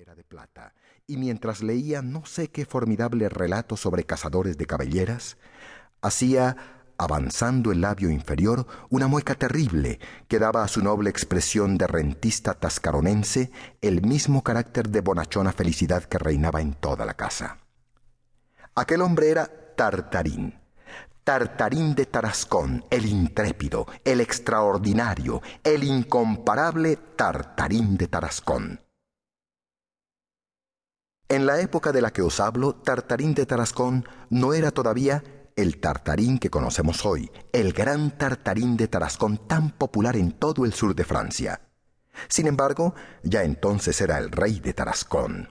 de plata, y mientras leía no sé qué formidable relato sobre cazadores de cabelleras, hacía, avanzando el labio inferior, una mueca terrible que daba a su noble expresión de rentista tascaronense el mismo carácter de bonachona felicidad que reinaba en toda la casa. Aquel hombre era Tartarín, Tartarín de Tarascón, el intrépido, el extraordinario, el incomparable Tartarín de Tarascón. En la época de la que os hablo, Tartarín de Tarascón no era todavía el Tartarín que conocemos hoy, el gran Tartarín de Tarascón tan popular en todo el sur de Francia. Sin embargo, ya entonces era el rey de Tarascón.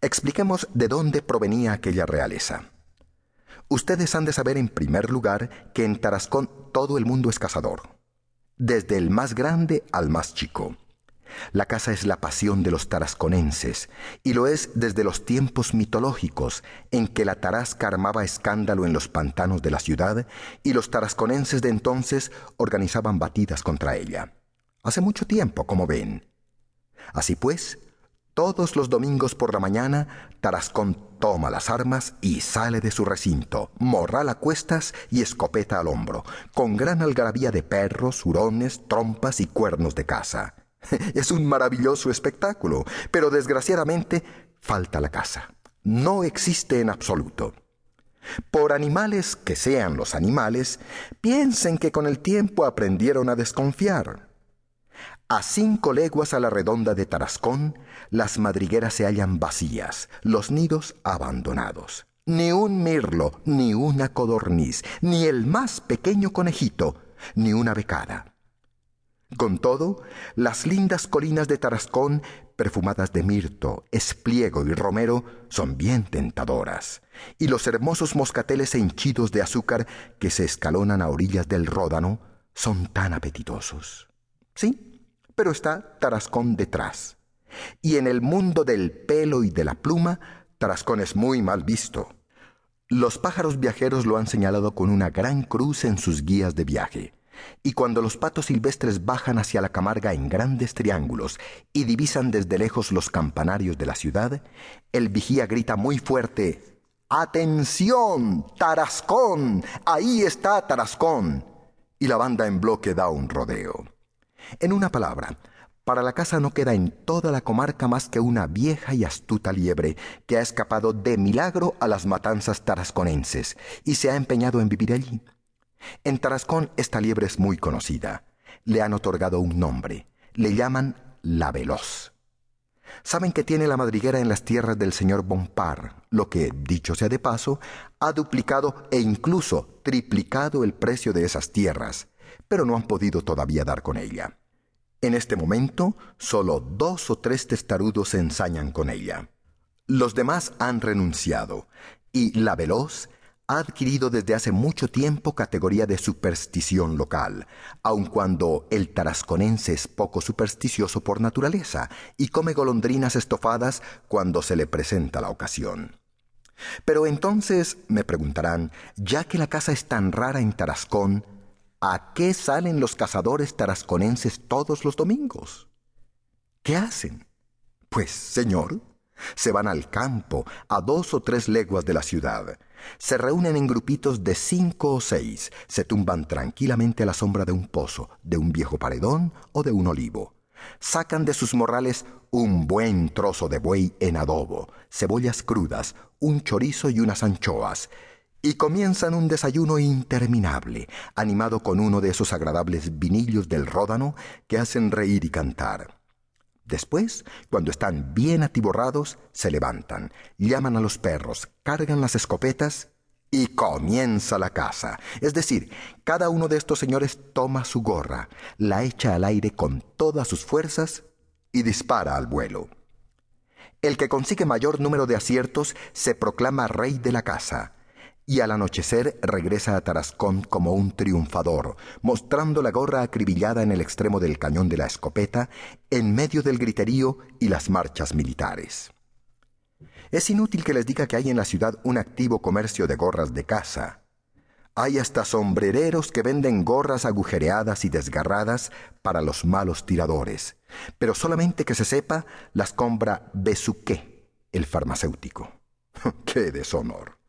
Expliquemos de dónde provenía aquella realeza. Ustedes han de saber en primer lugar que en Tarascón todo el mundo es cazador, desde el más grande al más chico. La caza es la pasión de los tarasconenses, y lo es desde los tiempos mitológicos en que la tarasca armaba escándalo en los pantanos de la ciudad y los tarasconenses de entonces organizaban batidas contra ella. Hace mucho tiempo, como ven. Así pues, todos los domingos por la mañana, Tarascón toma las armas y sale de su recinto, morral a cuestas y escopeta al hombro, con gran algarabía de perros, hurones, trompas y cuernos de caza. Es un maravilloso espectáculo, pero desgraciadamente falta la caza. No existe en absoluto. Por animales que sean los animales, piensen que con el tiempo aprendieron a desconfiar. A cinco leguas a la redonda de Tarascón, las madrigueras se hallan vacías, los nidos abandonados. Ni un mirlo, ni una codorniz, ni el más pequeño conejito, ni una becada. Con todo, las lindas colinas de Tarascón, perfumadas de mirto, espliego y romero, son bien tentadoras, y los hermosos moscateles henchidos de azúcar que se escalonan a orillas del Ródano son tan apetitosos. ¿Sí? pero está Tarascón detrás. Y en el mundo del pelo y de la pluma, Tarascón es muy mal visto. Los pájaros viajeros lo han señalado con una gran cruz en sus guías de viaje. Y cuando los patos silvestres bajan hacia la Camarga en grandes triángulos y divisan desde lejos los campanarios de la ciudad, el vigía grita muy fuerte ¡Atención! ¡Tarascón! Ahí está Tarascón. Y la banda en bloque da un rodeo. En una palabra, para la casa no queda en toda la comarca más que una vieja y astuta liebre que ha escapado de milagro a las matanzas tarasconenses y se ha empeñado en vivir allí. En Tarascón esta liebre es muy conocida. Le han otorgado un nombre. Le llaman la veloz. Saben que tiene la madriguera en las tierras del señor Bompard, lo que, dicho sea de paso, ha duplicado e incluso triplicado el precio de esas tierras, pero no han podido todavía dar con ella. En este momento, solo dos o tres testarudos se ensañan con ella. Los demás han renunciado, y la veloz ha adquirido desde hace mucho tiempo categoría de superstición local, aun cuando el tarasconense es poco supersticioso por naturaleza y come golondrinas estofadas cuando se le presenta la ocasión. Pero entonces, me preguntarán, ya que la casa es tan rara en Tarascón, ¿A qué salen los cazadores tarasconenses todos los domingos? ¿Qué hacen? Pues, señor, se van al campo, a dos o tres leguas de la ciudad. Se reúnen en grupitos de cinco o seis, se tumban tranquilamente a la sombra de un pozo, de un viejo paredón o de un olivo. Sacan de sus morrales un buen trozo de buey en adobo, cebollas crudas, un chorizo y unas anchoas, y comienzan un desayuno interminable, animado con uno de esos agradables vinillos del ródano que hacen reír y cantar. Después, cuando están bien atiborrados, se levantan, llaman a los perros, cargan las escopetas y comienza la caza. Es decir, cada uno de estos señores toma su gorra, la echa al aire con todas sus fuerzas y dispara al vuelo. El que consigue mayor número de aciertos se proclama rey de la caza y al anochecer regresa a Tarascón como un triunfador, mostrando la gorra acribillada en el extremo del cañón de la escopeta, en medio del griterío y las marchas militares. Es inútil que les diga que hay en la ciudad un activo comercio de gorras de caza. Hay hasta sombrereros que venden gorras agujereadas y desgarradas para los malos tiradores, pero solamente que se sepa las compra Besuqué, el farmacéutico. ¡Qué deshonor!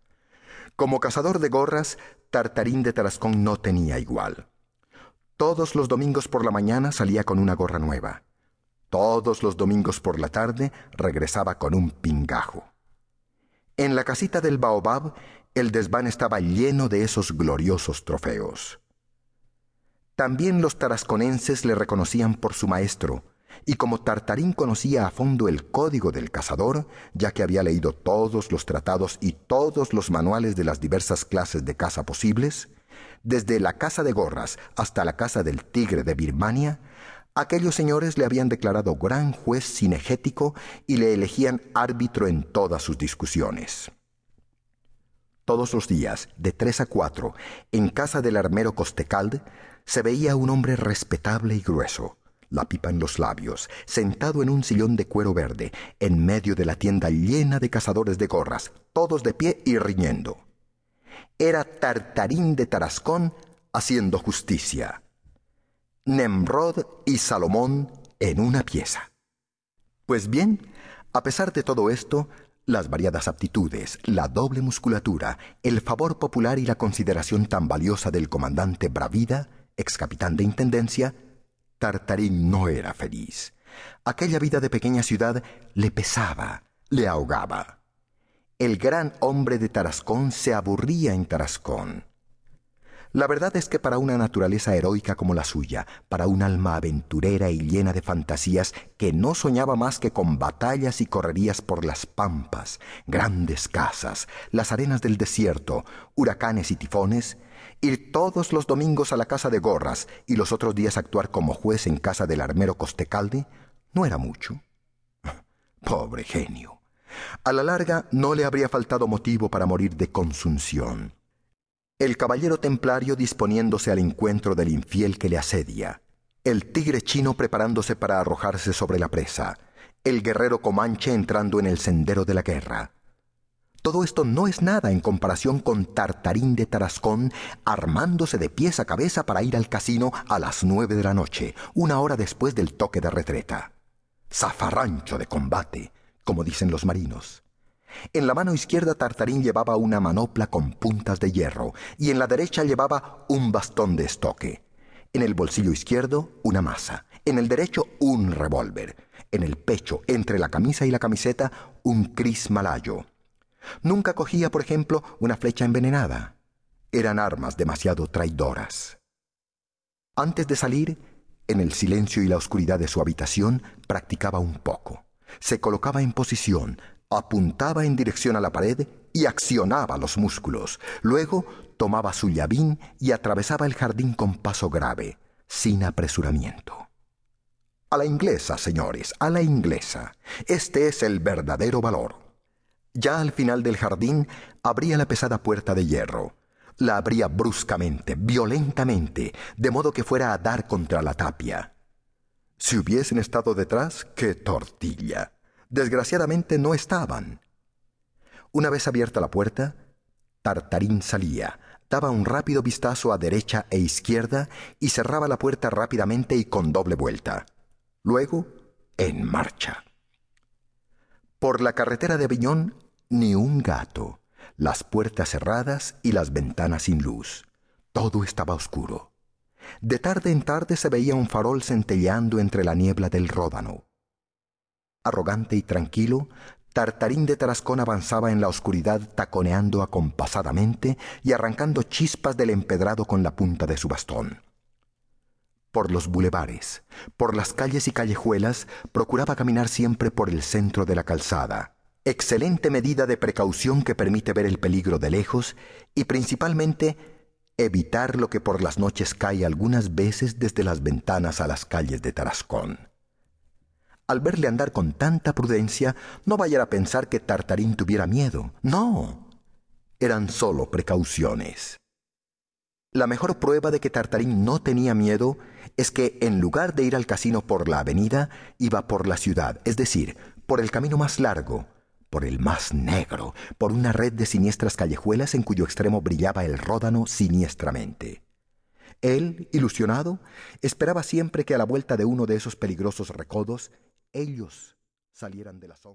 Como cazador de gorras, Tartarín de Tarascón no tenía igual. Todos los domingos por la mañana salía con una gorra nueva. Todos los domingos por la tarde regresaba con un pingajo. En la casita del Baobab el desván estaba lleno de esos gloriosos trofeos. También los tarasconenses le reconocían por su maestro, y como Tartarín conocía a fondo el código del cazador, ya que había leído todos los tratados y todos los manuales de las diversas clases de caza posibles, desde la caza de gorras hasta la caza del tigre de Birmania, aquellos señores le habían declarado gran juez cinegético y le elegían árbitro en todas sus discusiones. Todos los días, de tres a cuatro, en casa del armero Costecalde, se veía un hombre respetable y grueso, la pipa en los labios, sentado en un sillón de cuero verde, en medio de la tienda llena de cazadores de gorras, todos de pie y riñendo. Era Tartarín de Tarascón haciendo justicia. Nemrod y Salomón en una pieza. Pues bien, a pesar de todo esto, las variadas aptitudes, la doble musculatura, el favor popular y la consideración tan valiosa del comandante Bravida, ex capitán de intendencia, Tartarín no era feliz. Aquella vida de pequeña ciudad le pesaba, le ahogaba. El gran hombre de Tarascón se aburría en Tarascón. La verdad es que para una naturaleza heroica como la suya, para un alma aventurera y llena de fantasías que no soñaba más que con batallas y correrías por las pampas, grandes casas, las arenas del desierto, huracanes y tifones, ir todos los domingos a la casa de gorras y los otros días actuar como juez en casa del armero Costecalde, no era mucho. Pobre genio. A la larga no le habría faltado motivo para morir de consunción. El caballero templario disponiéndose al encuentro del infiel que le asedia, el tigre chino preparándose para arrojarse sobre la presa, el guerrero comanche entrando en el sendero de la guerra, todo esto no es nada en comparación con Tartarín de Tarascón armándose de pies a cabeza para ir al casino a las nueve de la noche, una hora después del toque de retreta. Zafarrancho de combate, como dicen los marinos. En la mano izquierda Tartarín llevaba una manopla con puntas de hierro y en la derecha llevaba un bastón de estoque. En el bolsillo izquierdo una masa, en el derecho un revólver, en el pecho, entre la camisa y la camiseta, un cris malayo Nunca cogía, por ejemplo, una flecha envenenada. Eran armas demasiado traidoras. Antes de salir, en el silencio y la oscuridad de su habitación, practicaba un poco. Se colocaba en posición, apuntaba en dirección a la pared y accionaba los músculos. Luego tomaba su llavín y atravesaba el jardín con paso grave, sin apresuramiento. A la inglesa, señores, a la inglesa. Este es el verdadero valor. Ya al final del jardín abría la pesada puerta de hierro. La abría bruscamente, violentamente, de modo que fuera a dar contra la tapia. Si hubiesen estado detrás, qué tortilla. Desgraciadamente no estaban. Una vez abierta la puerta, Tartarín salía, daba un rápido vistazo a derecha e izquierda y cerraba la puerta rápidamente y con doble vuelta. Luego, en marcha. Por la carretera de Aviñón, ni un gato, las puertas cerradas y las ventanas sin luz. Todo estaba oscuro. De tarde en tarde se veía un farol centelleando entre la niebla del Ródano. Arrogante y tranquilo, Tartarín de Tarascón avanzaba en la oscuridad taconeando acompasadamente y arrancando chispas del empedrado con la punta de su bastón por los bulevares, por las calles y callejuelas, procuraba caminar siempre por el centro de la calzada. Excelente medida de precaución que permite ver el peligro de lejos y principalmente evitar lo que por las noches cae algunas veces desde las ventanas a las calles de Tarascón. Al verle andar con tanta prudencia, no vaya a pensar que Tartarín tuviera miedo. No. Eran solo precauciones. La mejor prueba de que Tartarín no tenía miedo es que en lugar de ir al casino por la avenida, iba por la ciudad, es decir, por el camino más largo, por el más negro, por una red de siniestras callejuelas en cuyo extremo brillaba el ródano siniestramente. Él, ilusionado, esperaba siempre que a la vuelta de uno de esos peligrosos recodos ellos salieran de la sombra.